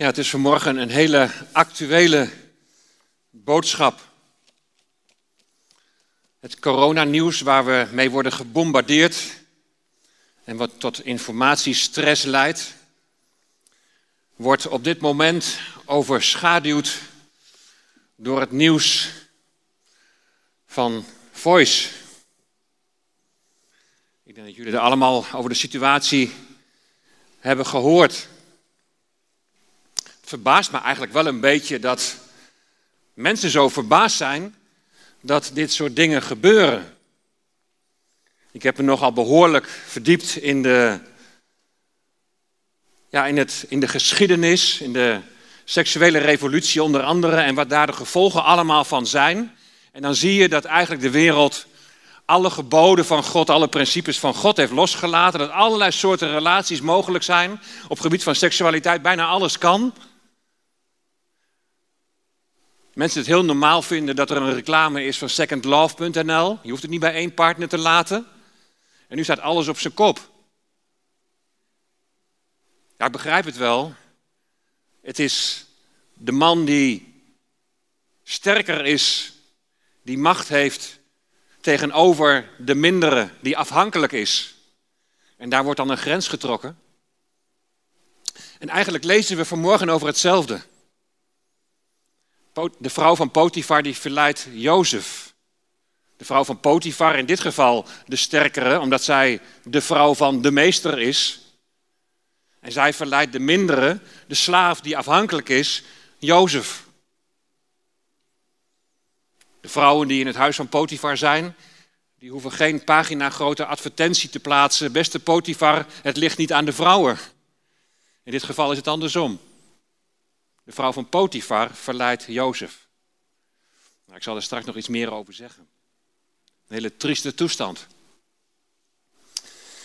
Ja, het is vanmorgen een hele actuele boodschap. Het coronanieuws waar we mee worden gebombardeerd en wat tot informatiestress leidt, wordt op dit moment overschaduwd door het nieuws van Voice. Ik denk dat jullie er allemaal over de situatie hebben gehoord verbaast me eigenlijk wel een beetje dat mensen zo verbaasd zijn dat dit soort dingen gebeuren. Ik heb me nogal behoorlijk verdiept in de, ja, in, het, in de geschiedenis, in de seksuele revolutie onder andere en wat daar de gevolgen allemaal van zijn. En dan zie je dat eigenlijk de wereld alle geboden van God, alle principes van God heeft losgelaten. Dat allerlei soorten relaties mogelijk zijn. Op gebied van seksualiteit bijna alles kan. Mensen het heel normaal vinden dat er een reclame is van secondlove.nl. Je hoeft het niet bij één partner te laten. En nu staat alles op zijn kop. Ja, ik begrijp het wel. Het is de man die sterker is, die macht heeft tegenover de mindere, die afhankelijk is. En daar wordt dan een grens getrokken. En eigenlijk lezen we vanmorgen over hetzelfde. De vrouw van Potifar die verleidt Jozef. De vrouw van Potifar, in dit geval de sterkere, omdat zij de vrouw van de meester is. En zij verleidt de mindere, de slaaf die afhankelijk is, Jozef. De vrouwen die in het huis van Potifar zijn, die hoeven geen pagina grote advertentie te plaatsen. Beste Potifar, het ligt niet aan de vrouwen. In dit geval is het andersom. De vrouw van Potifar verleidt Jozef. Nou, ik zal er straks nog iets meer over zeggen. Een hele trieste toestand.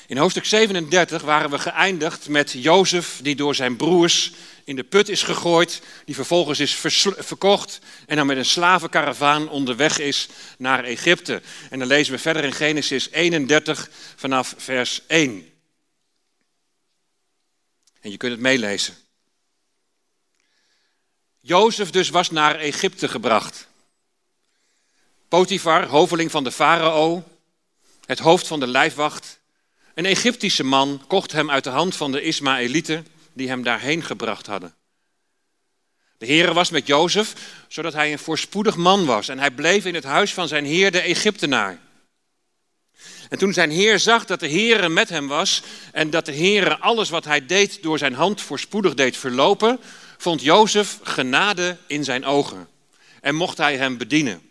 In hoofdstuk 37 waren we geëindigd met Jozef, die door zijn broers in de put is gegooid, die vervolgens is verkocht en dan met een slavenkaravaan onderweg is naar Egypte. En dan lezen we verder in Genesis 31 vanaf vers 1. En je kunt het meelezen. Jozef dus was naar Egypte gebracht. Potifar, hoveling van de farao, het hoofd van de lijfwacht, een Egyptische man kocht hem uit de hand van de Ismaëlieten die hem daarheen gebracht hadden. De Heere was met Jozef, zodat hij een voorspoedig man was en hij bleef in het huis van zijn heer de Egyptenaar. En toen zijn heer zag dat de Heere met hem was en dat de Heere alles wat hij deed door zijn hand voorspoedig deed verlopen, vond Jozef genade in zijn ogen en mocht hij hem bedienen.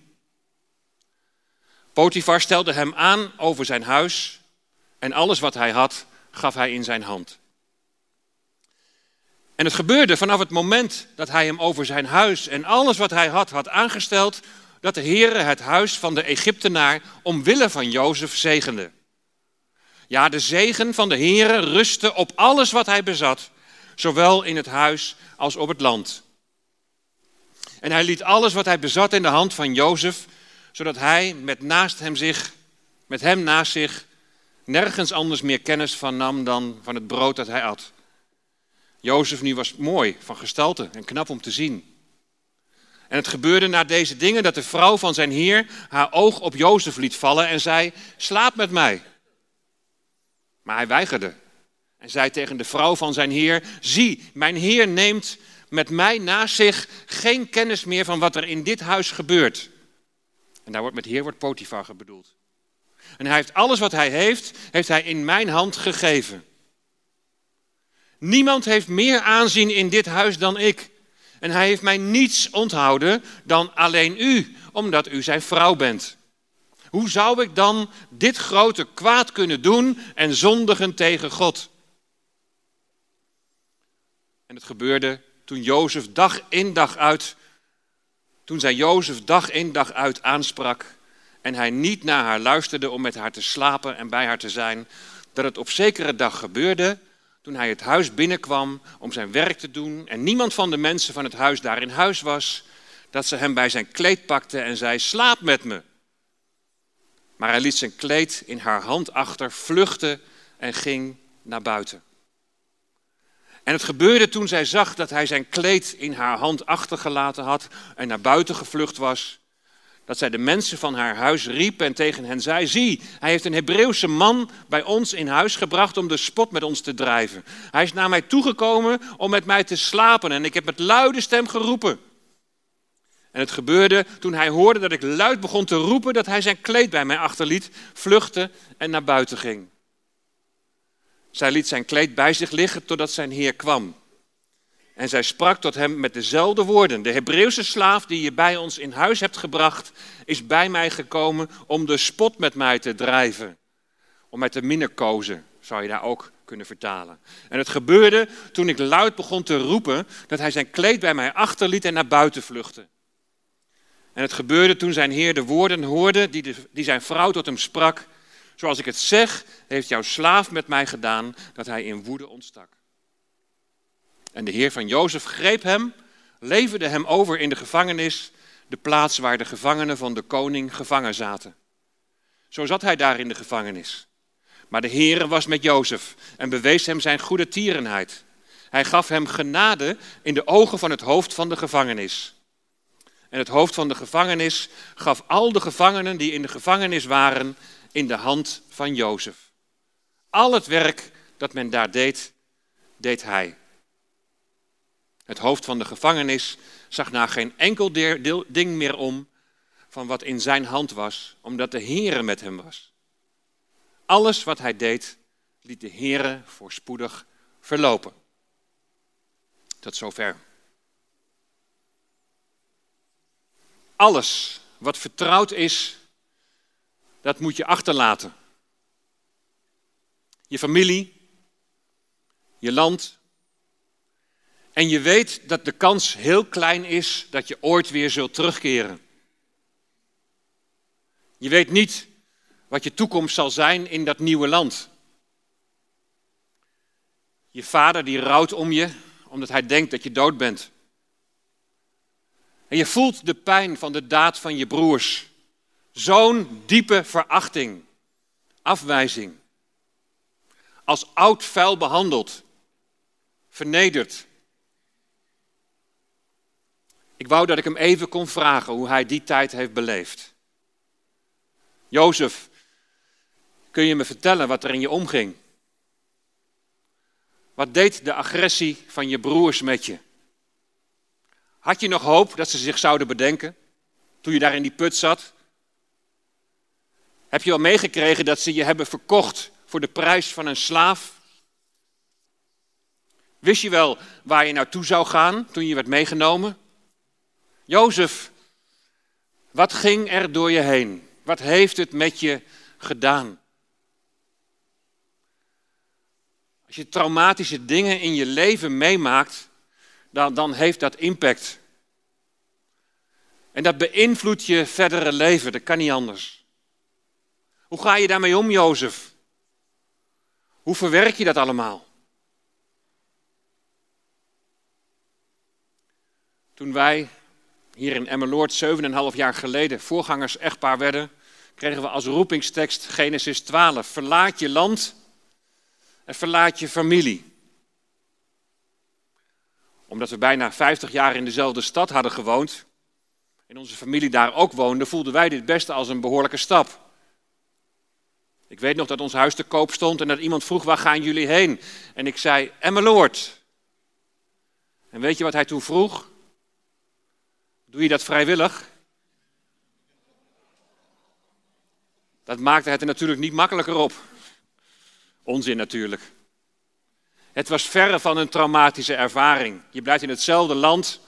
Potifar stelde hem aan over zijn huis en alles wat hij had gaf hij in zijn hand. En het gebeurde vanaf het moment dat hij hem over zijn huis en alles wat hij had had aangesteld, dat de Heere het huis van de Egyptenaar omwille van Jozef zegende. Ja, de zegen van de Heere rustte op alles wat hij bezat, zowel in het huis als op het land. En hij liet alles wat hij bezat in de hand van Jozef, zodat hij met, naast hem, zich, met hem naast zich nergens anders meer kennis van nam dan van het brood dat hij at. Jozef nu was mooi van gestalte en knap om te zien. En het gebeurde na deze dingen dat de vrouw van zijn heer haar oog op Jozef liet vallen en zei: Slaap met mij. Maar hij weigerde en zei tegen de vrouw van zijn heer: Zie, mijn heer neemt met mij naast zich geen kennis meer van wat er in dit huis gebeurt. En daar wordt met heer wordt Potifar bedoeld. En hij heeft alles wat hij heeft, heeft hij in mijn hand gegeven. Niemand heeft meer aanzien in dit huis dan ik. En hij heeft mij niets onthouden dan alleen u, omdat u zijn vrouw bent. Hoe zou ik dan dit grote kwaad kunnen doen en zondigen tegen God? En het gebeurde toen Jozef dag in dag uit, toen zij Jozef dag in dag uit aansprak en hij niet naar haar luisterde om met haar te slapen en bij haar te zijn, dat het op zekere dag gebeurde toen hij het huis binnenkwam om zijn werk te doen en niemand van de mensen van het huis daar in huis was, dat ze hem bij zijn kleed pakte en zei: Slaap met me. Maar hij liet zijn kleed in haar hand achter, vluchtte en ging naar buiten. En het gebeurde toen zij zag dat hij zijn kleed in haar hand achtergelaten had en naar buiten gevlucht was, dat zij de mensen van haar huis riep en tegen hen zei: Zie, hij heeft een Hebreeuwse man bij ons in huis gebracht om de spot met ons te drijven. Hij is naar mij toegekomen om met mij te slapen en ik heb met luide stem geroepen. En het gebeurde toen hij hoorde dat ik luid begon te roepen dat hij zijn kleed bij mij achterliet, vluchtte en naar buiten ging. Zij liet zijn kleed bij zich liggen totdat zijn heer kwam. En zij sprak tot hem met dezelfde woorden. De Hebreeuwse slaaf die je bij ons in huis hebt gebracht, is bij mij gekomen om de spot met mij te drijven. Om mij te minnekozen, zou je daar ook kunnen vertalen. En het gebeurde toen ik luid begon te roepen dat hij zijn kleed bij mij achterliet en naar buiten vluchtte. En het gebeurde toen zijn heer de woorden hoorde die, die zijn vrouw tot hem sprak. Zoals ik het zeg, heeft jouw slaaf met mij gedaan, dat hij in woede ontstak. En de heer van Jozef greep hem, leverde hem over in de gevangenis, de plaats waar de gevangenen van de koning gevangen zaten. Zo zat hij daar in de gevangenis. Maar de Heer was met Jozef en bewees hem zijn goede tierenheid. Hij gaf hem genade in de ogen van het hoofd van de gevangenis. En het hoofd van de gevangenis gaf al de gevangenen die in de gevangenis waren in de hand van Jozef. Al het werk dat men daar deed, deed hij. Het hoofd van de gevangenis zag naar geen enkel ding meer om van wat in zijn hand was, omdat de Heere met hem was. Alles wat hij deed, liet de Heere voorspoedig verlopen. Tot zover. Alles wat vertrouwd is, dat moet je achterlaten. Je familie, je land, en je weet dat de kans heel klein is dat je ooit weer zult terugkeren. Je weet niet wat je toekomst zal zijn in dat nieuwe land. Je vader die rouwt om je omdat hij denkt dat je dood bent. En je voelt de pijn van de daad van je broers. Zo'n diepe verachting, afwijzing. Als oud vuil behandeld, vernederd, ik wou dat ik hem even kon vragen hoe hij die tijd heeft beleefd. Jozef, kun je me vertellen wat er in je omging? Wat deed de agressie van je broers met je? Had je nog hoop dat ze zich zouden bedenken toen je daar in die put zat? Heb je al meegekregen dat ze je hebben verkocht voor de prijs van een slaaf? Wist je wel waar je naartoe zou gaan toen je werd meegenomen? Jozef, wat ging er door je heen? Wat heeft het met je gedaan? Als je traumatische dingen in je leven meemaakt, dan, dan heeft dat impact. En dat beïnvloedt je verdere leven, dat kan niet anders. Hoe ga je daarmee om, Jozef? Hoe verwerk je dat allemaal? Toen wij hier in Emmeloord 7,5 jaar geleden voorgangers echtpaar werden, kregen we als roepingstekst Genesis 12. Verlaat je land en verlaat je familie. Omdat we bijna 50 jaar in dezelfde stad hadden gewoond en onze familie daar ook woonde, voelden wij dit best als een behoorlijke stap. Ik weet nog dat ons huis te koop stond en dat iemand vroeg, waar gaan jullie heen? En ik zei, Emmeloord. En weet je wat hij toen vroeg? Doe je dat vrijwillig? Dat maakte het er natuurlijk niet makkelijker op. Onzin natuurlijk. Het was verre van een traumatische ervaring. Je blijft in hetzelfde land,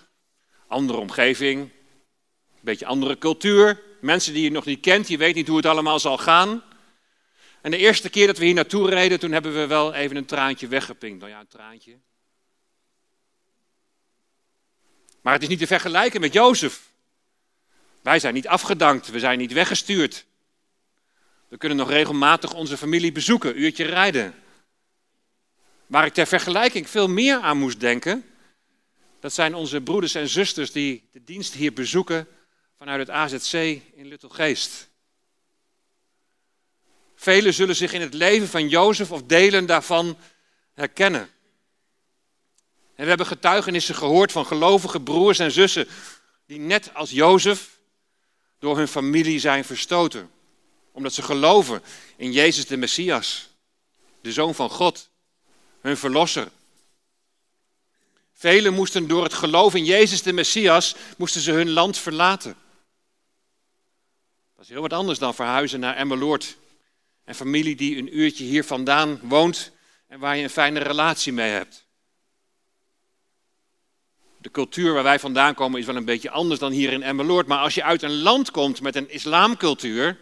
andere omgeving, een beetje andere cultuur, mensen die je nog niet kent, je weet niet hoe het allemaal zal gaan. En de eerste keer dat we hier naartoe reden, toen hebben we wel even een traantje weggepinkt. Nou ja, een traantje. Maar het is niet te vergelijken met Jozef. Wij zijn niet afgedankt, we zijn niet weggestuurd. We kunnen nog regelmatig onze familie bezoeken, uurtje rijden. Waar ik ter vergelijking veel meer aan moest denken, dat zijn onze broeders en zusters die de dienst hier bezoeken vanuit het AZC in Luttelgeest. Velen zullen zich in het leven van Jozef of delen daarvan herkennen. En we hebben getuigenissen gehoord van gelovige broers en zussen die net als Jozef door hun familie zijn verstoten. Omdat ze geloven in Jezus de Messias, de Zoon van God, hun Verlosser. Velen moesten door het geloof in Jezus de Messias, moesten ze hun land verlaten. Dat is heel wat anders dan verhuizen naar Emmeloord. En familie die een uurtje hier vandaan woont en waar je een fijne relatie mee hebt. De cultuur waar wij vandaan komen is wel een beetje anders dan hier in Emmeloord. Maar als je uit een land komt met een islamcultuur,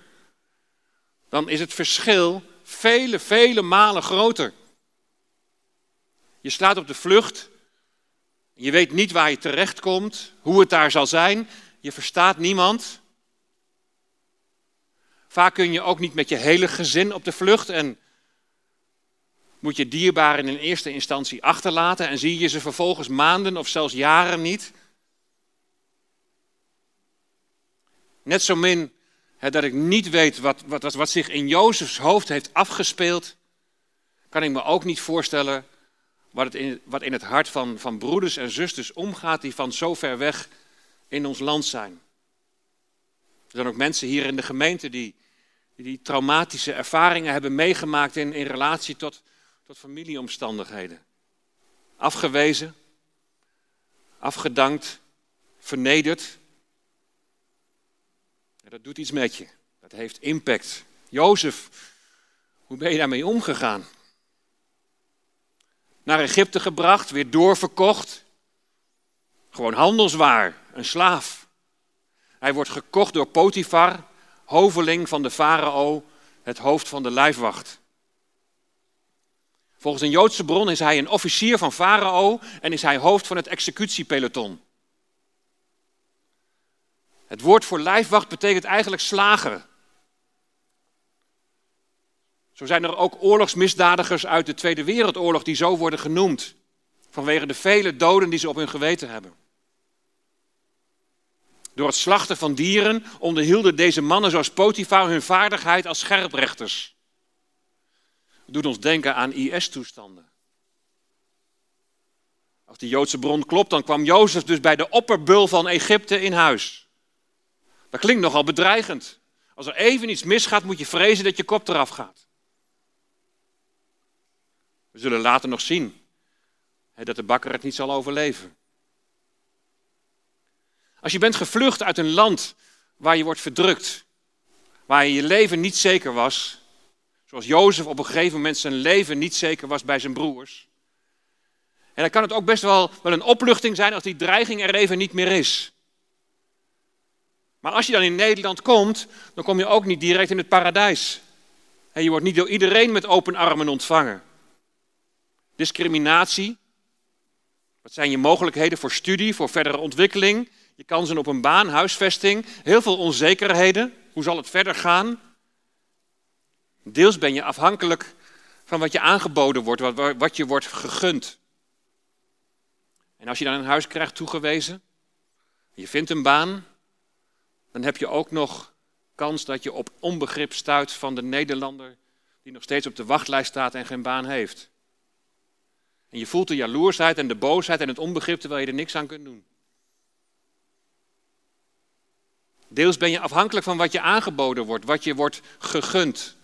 dan is het verschil vele, vele malen groter. Je slaat op de vlucht. Je weet niet waar je terechtkomt, hoe het daar zal zijn. Je verstaat niemand. Vaak kun je ook niet met je hele gezin op de vlucht en moet je dierbaren in eerste instantie achterlaten en zie je ze vervolgens maanden of zelfs jaren niet. Net zo min hè, dat ik niet weet wat, wat, wat zich in Jozefs hoofd heeft afgespeeld, kan ik me ook niet voorstellen wat, het in, wat in het hart van, van broeders en zusters omgaat die van zo ver weg in ons land zijn. Er zijn ook mensen hier in de gemeente die, die traumatische ervaringen hebben meegemaakt in, in relatie tot, tot familieomstandigheden. Afgewezen, afgedankt, vernederd. dat doet iets met je. Dat heeft impact. Jozef, hoe ben je daarmee omgegaan? Naar Egypte gebracht, weer doorverkocht. Gewoon handelswaar, een slaaf. Hij wordt gekocht door Potifar, hoveling van de farao, het hoofd van de lijfwacht. Volgens een Joodse bron is hij een officier van farao en is hij hoofd van het executiepeloton. Het woord voor lijfwacht betekent eigenlijk slager. Zo zijn er ook oorlogsmisdadigers uit de Tweede Wereldoorlog die zo worden genoemd. Vanwege de vele doden die ze op hun geweten hebben. Door het slachten van dieren onderhielden deze mannen zoals Potifar hun vaardigheid als scherprechters. Het doet ons denken aan IS-toestanden. Als die Joodse bron klopt, dan kwam Jozef dus bij de opperbul van Egypte in huis. Dat klinkt nogal bedreigend. Als er even iets misgaat, moet je vrezen dat je kop eraf gaat. We zullen later nog zien dat de bakker het niet zal overleven. Als je bent gevlucht uit een land waar je wordt verdrukt, waar je leven niet zeker was, zoals Jozef op een gegeven moment zijn leven niet zeker was bij zijn broers. En dan kan het ook best wel, wel een opluchting zijn als die dreiging er even niet meer is. Maar als je dan in Nederland komt, dan kom je ook niet direct in het paradijs. En je wordt niet door iedereen met open armen ontvangen. Discriminatie. Wat zijn je mogelijkheden voor studie, voor verdere ontwikkeling? Je kansen op een baan, huisvesting, heel veel onzekerheden. Hoe zal het verder gaan? Deels ben je afhankelijk van wat je aangeboden wordt, wat, wat je wordt gegund. En als je dan een huis krijgt toegewezen, je vindt een baan, dan heb je ook nog kans dat je op onbegrip stuit van de Nederlander die nog steeds op de wachtlijst staat en geen baan heeft. En je voelt de jaloersheid en de boosheid en het onbegrip terwijl je er niks aan kunt doen. Deels ben je afhankelijk van wat je aangeboden wordt, wat je wordt gegund.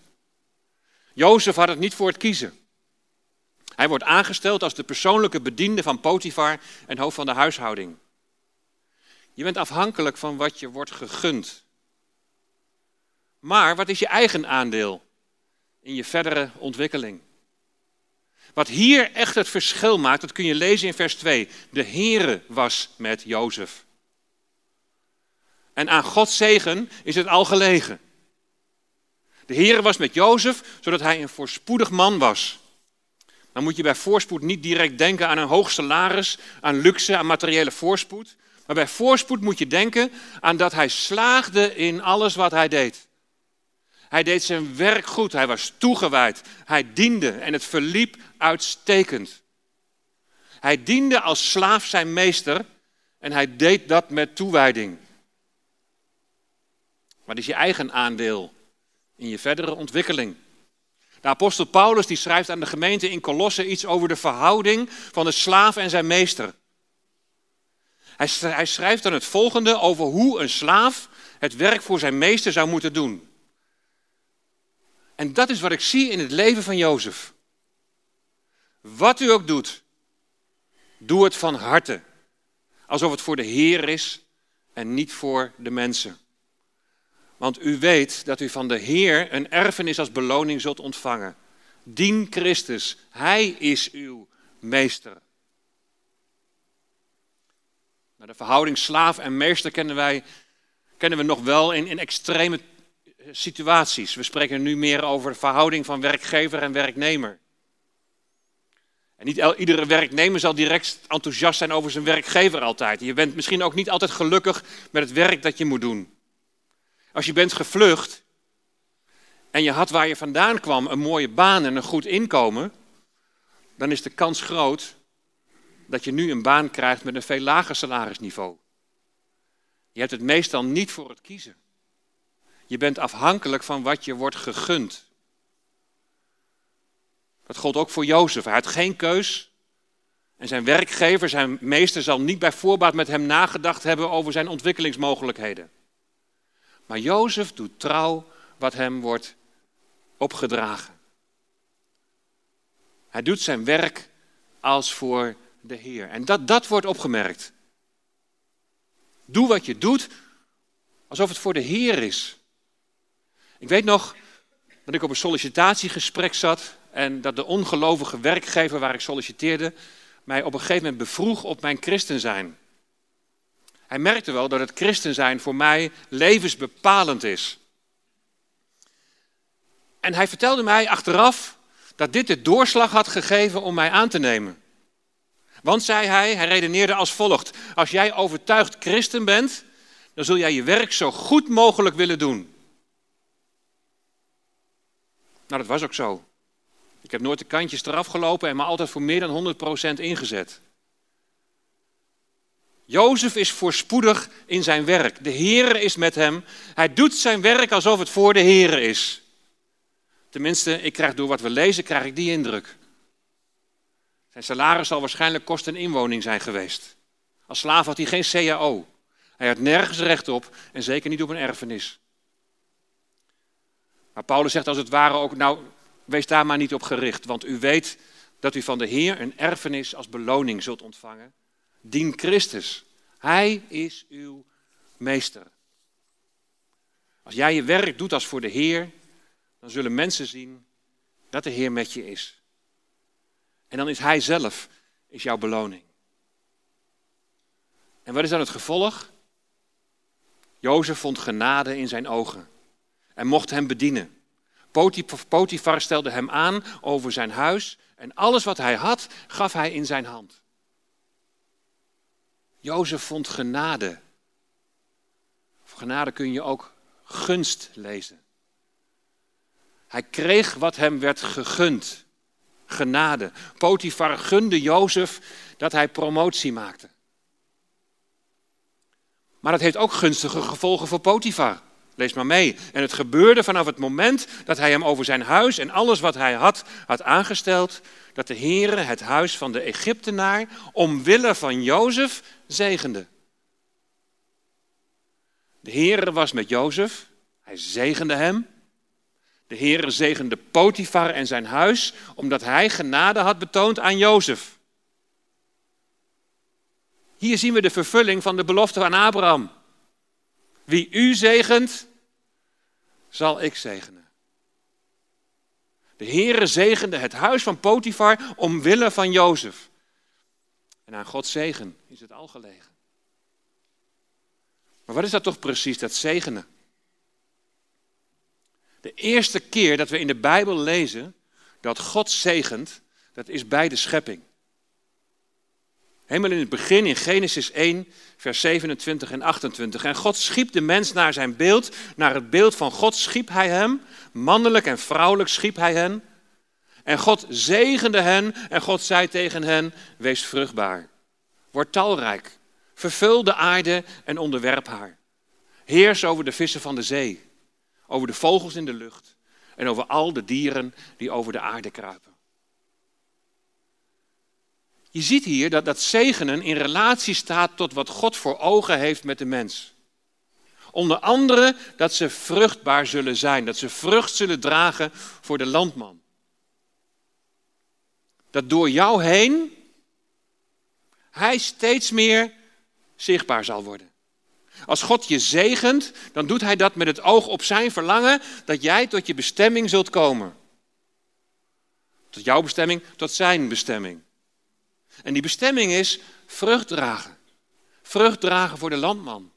Jozef had het niet voor het kiezen. Hij wordt aangesteld als de persoonlijke bediende van Potifar en hoofd van de huishouding. Je bent afhankelijk van wat je wordt gegund. Maar wat is je eigen aandeel in je verdere ontwikkeling? Wat hier echt het verschil maakt, dat kun je lezen in vers 2. De Heere was met Jozef. En aan Gods zegen is het al gelegen. De Heer was met Jozef, zodat hij een voorspoedig man was. Dan moet je bij voorspoed niet direct denken aan een hoog salaris, aan luxe, aan materiële voorspoed. Maar bij voorspoed moet je denken aan dat hij slaagde in alles wat hij deed. Hij deed zijn werk goed, hij was toegewijd, hij diende en het verliep uitstekend. Hij diende als slaaf zijn meester en hij deed dat met toewijding. Wat is je eigen aandeel in je verdere ontwikkeling? De apostel Paulus die schrijft aan de gemeente in Colosse iets over de verhouding van de slaaf en zijn meester. Hij schrijft dan het volgende over hoe een slaaf het werk voor zijn meester zou moeten doen. En dat is wat ik zie in het leven van Jozef. Wat u ook doet, doe het van harte. Alsof het voor de Heer is en niet voor de mensen. Want u weet dat u van de Heer een erfenis als beloning zult ontvangen. Dien Christus, Hij is uw meester. De verhouding slaaf en meester kennen, wij, kennen we nog wel in, in extreme situaties. We spreken nu meer over de verhouding van werkgever en werknemer. En niet iedere werknemer zal direct enthousiast zijn over zijn werkgever altijd. Je bent misschien ook niet altijd gelukkig met het werk dat je moet doen. Als je bent gevlucht en je had waar je vandaan kwam een mooie baan en een goed inkomen, dan is de kans groot dat je nu een baan krijgt met een veel lager salarisniveau. Je hebt het meestal niet voor het kiezen. Je bent afhankelijk van wat je wordt gegund. Dat gold ook voor Jozef. Hij had geen keus. En zijn werkgever, zijn meester, zal niet bij voorbaat met hem nagedacht hebben over zijn ontwikkelingsmogelijkheden. Maar Jozef doet trouw wat hem wordt opgedragen. Hij doet zijn werk als voor de Heer. En dat, dat wordt opgemerkt. Doe wat je doet alsof het voor de Heer is. Ik weet nog dat ik op een sollicitatiegesprek zat en dat de ongelovige werkgever waar ik solliciteerde mij op een gegeven moment bevroeg op mijn christen zijn. Hij merkte wel dat het christen zijn voor mij levensbepalend is. En hij vertelde mij achteraf dat dit de doorslag had gegeven om mij aan te nemen. Want, zei hij, hij redeneerde als volgt: Als jij overtuigd christen bent, dan zul jij je werk zo goed mogelijk willen doen. Nou, dat was ook zo. Ik heb nooit de kantjes eraf gelopen en me altijd voor meer dan 100% ingezet. Jozef is voorspoedig in zijn werk. De Heere is met hem. Hij doet zijn werk alsof het voor de Heere is. Tenminste, ik krijg door wat we lezen, krijg ik die indruk. Zijn salaris zal waarschijnlijk kosten een inwoning zijn geweest. Als slaaf had hij geen CAO. Hij had nergens recht op en zeker niet op een erfenis. Maar Paulus zegt als het ware ook, nou, wees daar maar niet op gericht, want u weet dat u van de Heer een erfenis als beloning zult ontvangen. Dien Christus. Hij is uw meester. Als jij je werk doet als voor de Heer, dan zullen mensen zien dat de Heer met je is. En dan is Hij zelf is jouw beloning. En wat is dan het gevolg? Jozef vond genade in zijn ogen en mocht hem bedienen. Potifar stelde hem aan over zijn huis en alles wat hij had gaf hij in zijn hand. Jozef vond genade. Of genade kun je ook gunst lezen. Hij kreeg wat hem werd gegund genade. Potifar gunde Jozef dat hij promotie maakte. Maar dat heeft ook gunstige gevolgen voor Potifar. Lees maar mee. En het gebeurde vanaf het moment dat hij hem over zijn huis en alles wat hij had, had aangesteld, dat de Heere het huis van de Egyptenaar omwille van Jozef zegende. De Heere was met Jozef, hij zegende hem. De Heere zegende Potifar en zijn huis, omdat hij genade had betoond aan Jozef. Hier zien we de vervulling van de belofte aan Abraham. Wie u zegent, zal ik zegenen. De Heere zegende het huis van Potifar omwille van Jozef. En aan Gods zegen is het al gelegen. Maar wat is dat toch precies, dat zegenen? De eerste keer dat we in de Bijbel lezen dat God zegent, dat is bij de schepping. Helemaal in het begin, in Genesis 1, vers 27 en 28. En God schiep de mens naar zijn beeld, naar het beeld van God schiep hij hem. Mannelijk en vrouwelijk schiep hij hen. En God zegende hen en God zei tegen hen, wees vruchtbaar. Word talrijk, vervul de aarde en onderwerp haar. Heers over de vissen van de zee over de vogels in de lucht en over al de dieren die over de aarde kruipen. Je ziet hier dat dat zegenen in relatie staat tot wat God voor ogen heeft met de mens. Onder andere dat ze vruchtbaar zullen zijn, dat ze vrucht zullen dragen voor de landman. Dat door jou heen hij steeds meer zichtbaar zal worden. Als God je zegent, dan doet hij dat met het oog op zijn verlangen dat jij tot je bestemming zult komen. Tot jouw bestemming, tot zijn bestemming. En die bestemming is vrucht dragen. Vrucht dragen voor de landman.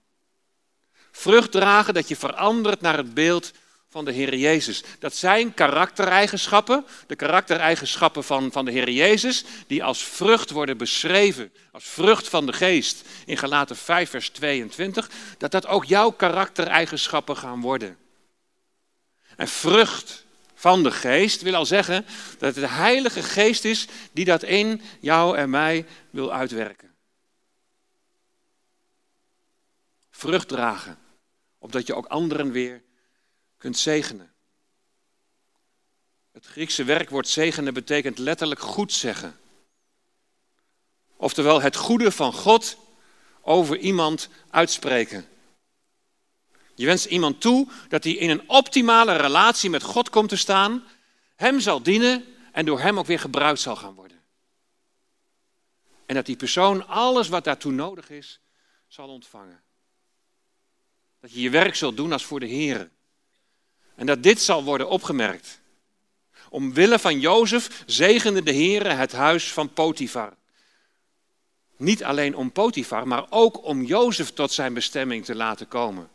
Vrucht dragen dat je verandert naar het beeld van de Heer Jezus. Dat zijn karaktereigenschappen, de karaktereigenschappen van, van de Heer Jezus, die als vrucht worden beschreven, als vrucht van de geest in Galaten 5, vers 22, dat dat ook jouw karaktereigenschappen gaan worden. En vrucht van de geest wil al zeggen dat het de Heilige Geest is die dat in jou en mij wil uitwerken. Vrucht dragen, opdat je ook anderen weer kunt zegenen. Het Griekse werkwoord zegenen betekent letterlijk goed zeggen. Oftewel het goede van God over iemand uitspreken. Je wenst iemand toe dat hij in een optimale relatie met God komt te staan, hem zal dienen en door hem ook weer gebruikt zal gaan worden. En dat die persoon alles wat daartoe nodig is, zal ontvangen. Dat je je werk zult doen als voor de Heer. En dat dit zal worden opgemerkt. Omwille van Jozef zegende de Heer het huis van Potifar. Niet alleen om Potifar, maar ook om Jozef tot zijn bestemming te laten komen.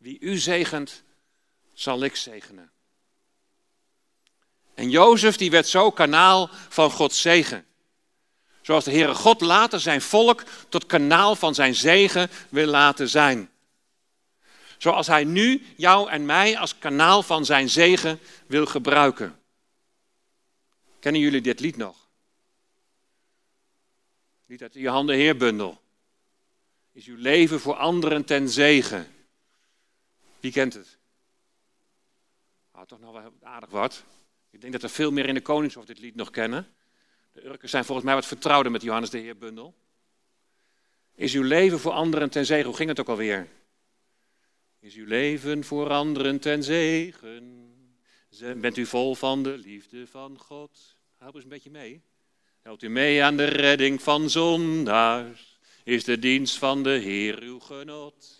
Wie u zegent, zal ik zegenen. En Jozef die werd zo kanaal van Gods zegen. Zoals de Heere God later zijn volk tot kanaal van zijn zegen wil laten zijn. Zoals hij nu jou en mij als kanaal van zijn zegen wil gebruiken. Kennen jullie dit lied nog? Lied uit de Johan de Heerbundel. Is uw leven voor anderen ten zegen. Wie kent het? Nou, toch nog wel aardig wat. Ik denk dat er veel meer in de Koningshof dit lied nog kennen. De Urkers zijn volgens mij wat vertrouwder met Johannes de Heerbundel. Is uw leven voor anderen ten zegen? Hoe ging het ook alweer? Is uw leven voor anderen ten zegen? Bent u vol van de liefde van God? Help eens een beetje mee. Helpt u mee aan de redding van zondaars? Is de dienst van de Heer uw genot?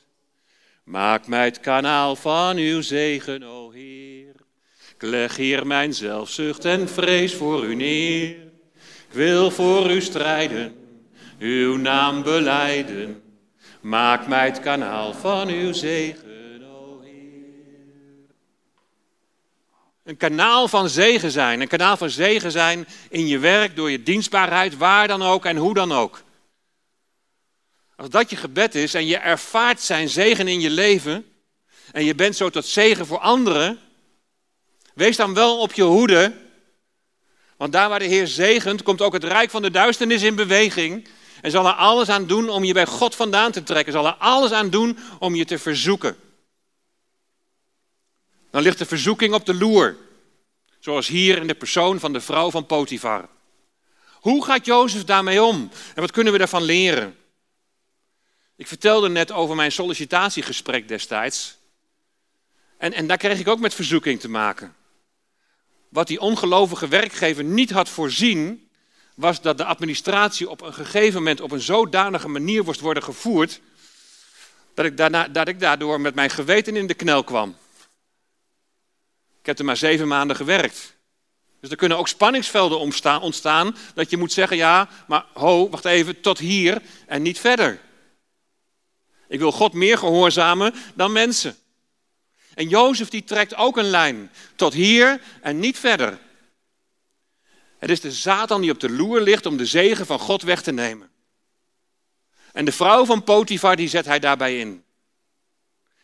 Maak mij het kanaal van uw zegen, o Heer. Ik leg hier mijn zelfzucht en vrees voor u neer. Ik wil voor u strijden, uw naam beleiden. Maak mij het kanaal van uw zegen. Een kanaal van zegen zijn. Een kanaal van zegen zijn in je werk, door je dienstbaarheid, waar dan ook en hoe dan ook. Als dat je gebed is en je ervaart zijn zegen in je leven en je bent zo tot zegen voor anderen, wees dan wel op je hoede. Want daar waar de Heer zegent, komt ook het rijk van de duisternis in beweging. En zal er alles aan doen om je bij God vandaan te trekken. Zal er alles aan doen om je te verzoeken. Dan ligt de verzoeking op de loer. Zoals hier in de persoon van de vrouw van Potifar. Hoe gaat Jozef daarmee om? En wat kunnen we daarvan leren? Ik vertelde net over mijn sollicitatiegesprek destijds. En, en daar kreeg ik ook met verzoeking te maken. Wat die ongelovige werkgever niet had voorzien, was dat de administratie op een gegeven moment op een zodanige manier moest worden gevoerd, dat ik, daarna, dat ik daardoor met mijn geweten in de knel kwam. Ik heb er maar zeven maanden gewerkt. Dus er kunnen ook spanningsvelden ontstaan, dat je moet zeggen, ja, maar ho, wacht even, tot hier en niet verder. Ik wil God meer gehoorzamen dan mensen. En Jozef die trekt ook een lijn, tot hier en niet verder. Het is de Satan die op de loer ligt om de zegen van God weg te nemen. En de vrouw van Potifar die zet hij daarbij in.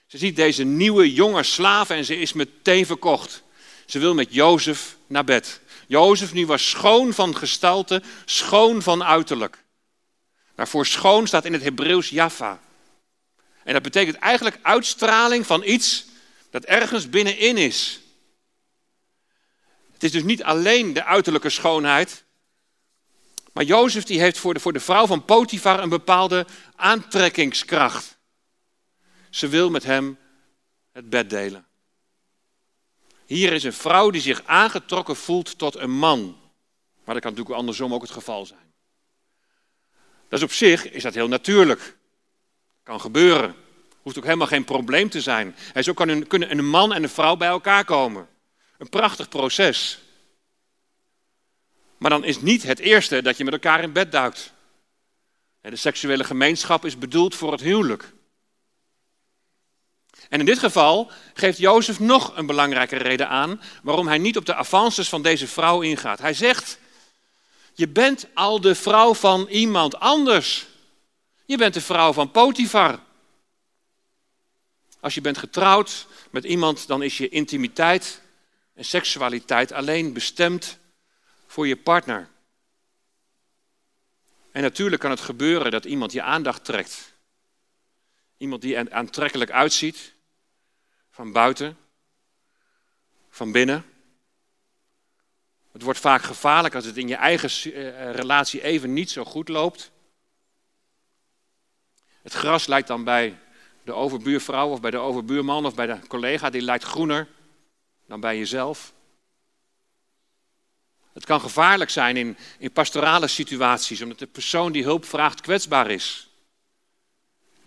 Ze ziet deze nieuwe jonge slaaf en ze is meteen verkocht. Ze wil met Jozef naar bed. Jozef nu was schoon van gestalte, schoon van uiterlijk. Daarvoor schoon staat in het Hebreeuws Jaffa. En dat betekent eigenlijk uitstraling van iets dat ergens binnenin is. Het is dus niet alleen de uiterlijke schoonheid, maar Jozef die heeft voor de, voor de vrouw van Potifar een bepaalde aantrekkingskracht. Ze wil met hem het bed delen. Hier is een vrouw die zich aangetrokken voelt tot een man. Maar dat kan natuurlijk andersom ook het geval zijn. Dat is op zich is dat heel natuurlijk. Kan gebeuren. Hoeft ook helemaal geen probleem te zijn. En zo kan kunnen een man en een vrouw bij elkaar komen. Een prachtig proces. Maar dan is niet het eerste dat je met elkaar in bed duikt. De seksuele gemeenschap is bedoeld voor het huwelijk. En in dit geval geeft Jozef nog een belangrijke reden aan waarom hij niet op de avances van deze vrouw ingaat. Hij zegt, je bent al de vrouw van iemand anders. Je bent de vrouw van Potifar. Als je bent getrouwd met iemand, dan is je intimiteit en seksualiteit alleen bestemd voor je partner. En natuurlijk kan het gebeuren dat iemand je aandacht trekt. Iemand die aantrekkelijk uitziet, van buiten, van binnen. Het wordt vaak gevaarlijk als het in je eigen eh, relatie even niet zo goed loopt. Het gras lijkt dan bij de overbuurvrouw of bij de overbuurman of bij de collega, die lijkt groener dan bij jezelf. Het kan gevaarlijk zijn in, in pastorale situaties, omdat de persoon die hulp vraagt kwetsbaar is.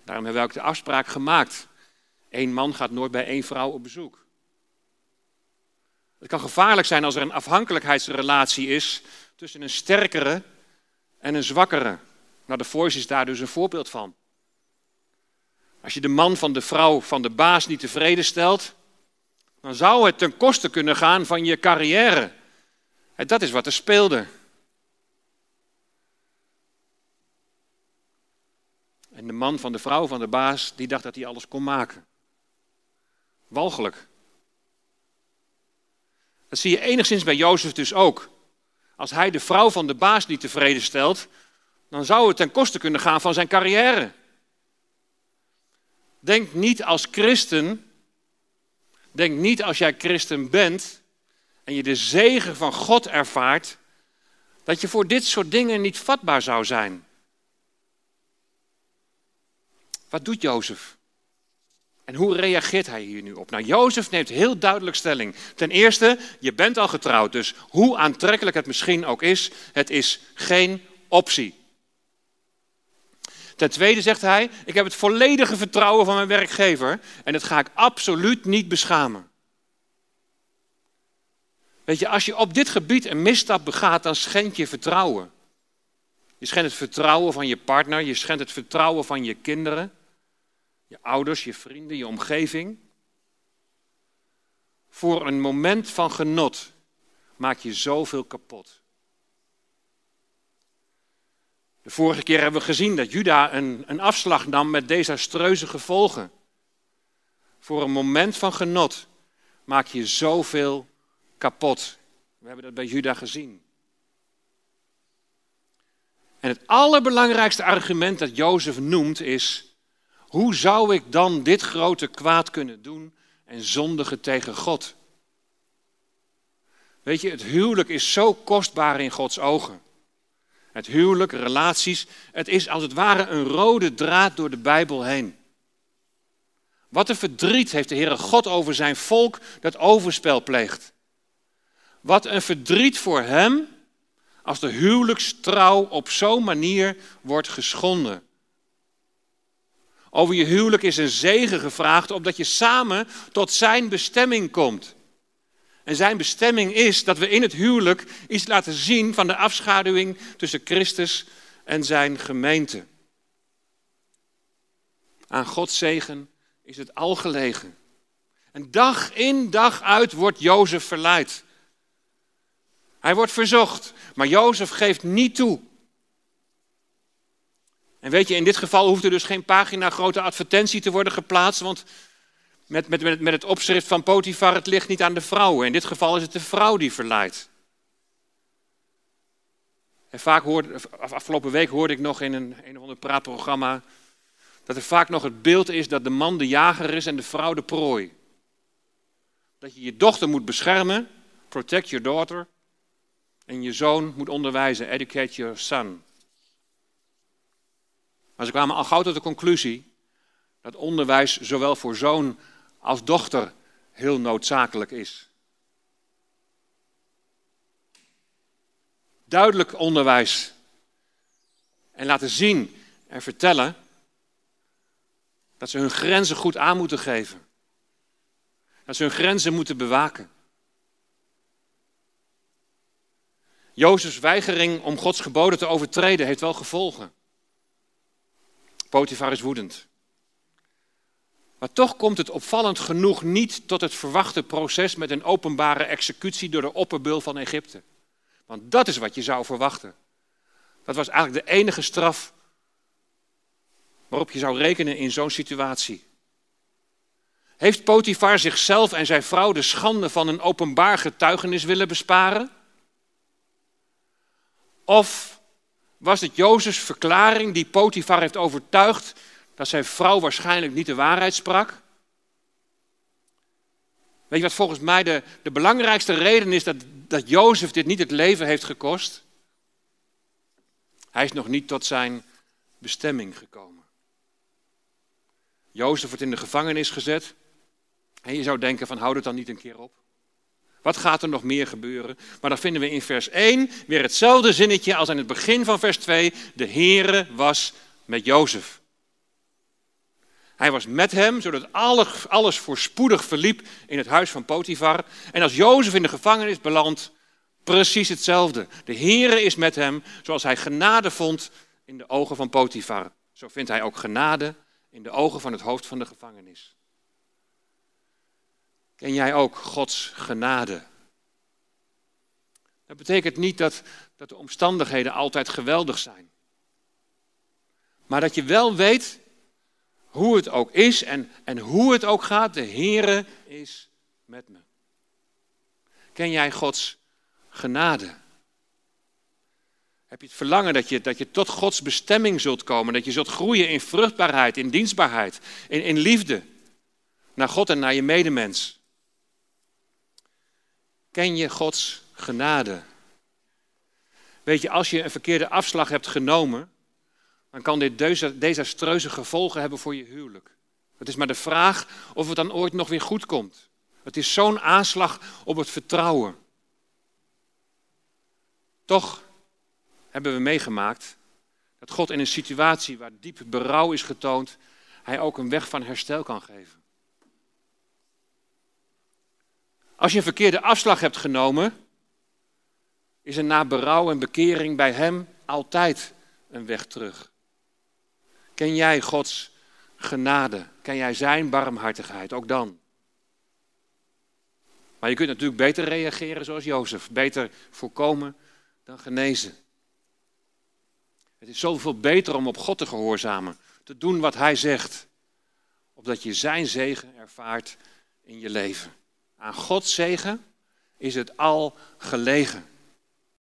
Daarom hebben we ook de afspraak gemaakt. Eén man gaat nooit bij één vrouw op bezoek. Het kan gevaarlijk zijn als er een afhankelijkheidsrelatie is tussen een sterkere en een zwakkere. Nou, de Voice is daar dus een voorbeeld van. Als je de man van de vrouw van de baas niet tevreden stelt, dan zou het ten koste kunnen gaan van je carrière. En dat is wat er speelde. En de man van de vrouw van de baas, die dacht dat hij alles kon maken. Walgelijk. Dat zie je enigszins bij Jozef dus ook. Als hij de vrouw van de baas niet tevreden stelt, dan zou het ten koste kunnen gaan van zijn carrière. Denk niet als christen, denk niet als jij christen bent en je de zegen van God ervaart, dat je voor dit soort dingen niet vatbaar zou zijn. Wat doet Jozef? En hoe reageert hij hier nu op? Nou, Jozef neemt heel duidelijk stelling. Ten eerste, je bent al getrouwd, dus hoe aantrekkelijk het misschien ook is, het is geen optie. Ten tweede zegt hij, ik heb het volledige vertrouwen van mijn werkgever en dat ga ik absoluut niet beschamen. Weet je, als je op dit gebied een misstap begaat, dan schendt je vertrouwen. Je schendt het vertrouwen van je partner, je schendt het vertrouwen van je kinderen, je ouders, je vrienden, je omgeving. Voor een moment van genot maak je zoveel kapot. De vorige keer hebben we gezien dat Juda een, een afslag nam met desastreuze gevolgen. Voor een moment van genot maak je zoveel kapot. We hebben dat bij Juda gezien. En het allerbelangrijkste argument dat Jozef noemt is: hoe zou ik dan dit grote kwaad kunnen doen en zondigen tegen God? Weet je, het huwelijk is zo kostbaar in Gods ogen. Het huwelijk, relaties, het is als het ware een rode draad door de Bijbel heen. Wat een verdriet heeft de Heere God over zijn volk dat overspel pleegt. Wat een verdriet voor hem als de huwelijkstrouw op zo'n manier wordt geschonden. Over je huwelijk is een zegen gevraagd, opdat je samen tot zijn bestemming komt. En zijn bestemming is dat we in het huwelijk iets laten zien van de afschaduwing tussen Christus en zijn gemeente. Aan Gods zegen is het al gelegen. En dag in dag uit wordt Jozef verleid. Hij wordt verzocht, maar Jozef geeft niet toe. En weet je, in dit geval hoeft er dus geen pagina grote advertentie te worden geplaatst, want met, met, met, met het opschrift van Potifar, het ligt niet aan de vrouwen. In dit geval is het de vrouw die verleidt. En vaak hoorde, afgelopen week hoorde ik nog in een, een of ander praatprogramma dat er vaak nog het beeld is dat de man de jager is en de vrouw de prooi. dat je je dochter moet beschermen, protect your daughter, en je zoon moet onderwijzen, educate your son. Maar ze kwamen al gauw tot de conclusie dat onderwijs zowel voor zoon als dochter heel noodzakelijk is. Duidelijk onderwijs en laten zien en vertellen dat ze hun grenzen goed aan moeten geven. Dat ze hun grenzen moeten bewaken. Jozefs weigering om Gods geboden te overtreden heeft wel gevolgen. Potifar is woedend. Maar toch komt het opvallend genoeg niet tot het verwachte proces met een openbare executie door de opperbul van Egypte. Want dat is wat je zou verwachten. Dat was eigenlijk de enige straf waarop je zou rekenen in zo'n situatie. Heeft Potifar zichzelf en zijn vrouw de schande van een openbaar getuigenis willen besparen? Of was het Jozefs verklaring die Potifar heeft overtuigd dat zijn vrouw waarschijnlijk niet de waarheid sprak? Weet je wat volgens mij de, de belangrijkste reden is dat, dat Jozef dit niet het leven heeft gekost? Hij is nog niet tot zijn bestemming gekomen. Jozef wordt in de gevangenis gezet. En je zou denken van houd het dan niet een keer op. Wat gaat er nog meer gebeuren? Maar dan vinden we in vers 1 weer hetzelfde zinnetje als aan het begin van vers 2. De Heere was met Jozef. Hij was met hem, zodat alles voorspoedig verliep in het huis van Potifar. En als Jozef in de gevangenis belandt, precies hetzelfde. De Heere is met hem, zoals hij genade vond in de ogen van Potifar. Zo vindt hij ook genade in de ogen van het hoofd van de gevangenis. Ken jij ook Gods genade? Dat betekent niet dat, dat de omstandigheden altijd geweldig zijn. Maar dat je wel weet hoe het ook is en, en hoe het ook gaat, de Heere is met me. Ken jij Gods genade? Heb je het verlangen dat je, dat je tot Gods bestemming zult komen, dat je zult groeien in vruchtbaarheid, in dienstbaarheid, in, in liefde naar God en naar je medemens? Ken je Gods genade? Weet je, als je een verkeerde afslag hebt genomen, dan kan dit desastreuze gevolgen hebben voor je huwelijk. Het is maar de vraag of het dan ooit nog weer goed komt. Het is zo'n aanslag op het vertrouwen. Toch hebben we meegemaakt dat God in een situatie waar diep berouw is getoond, hij ook een weg van herstel kan geven. Als je een verkeerde afslag hebt genomen, is er na berouw en bekering bij Hem altijd een weg terug. Ken jij Gods genade? Ken jij Zijn barmhartigheid? Ook dan. Maar je kunt natuurlijk beter reageren zoals Jozef. Beter voorkomen dan genezen. Het is zoveel beter om op God te gehoorzamen. Te doen wat Hij zegt. Opdat je Zijn zegen ervaart in je leven. Aan Gods zegen is het al gelegen.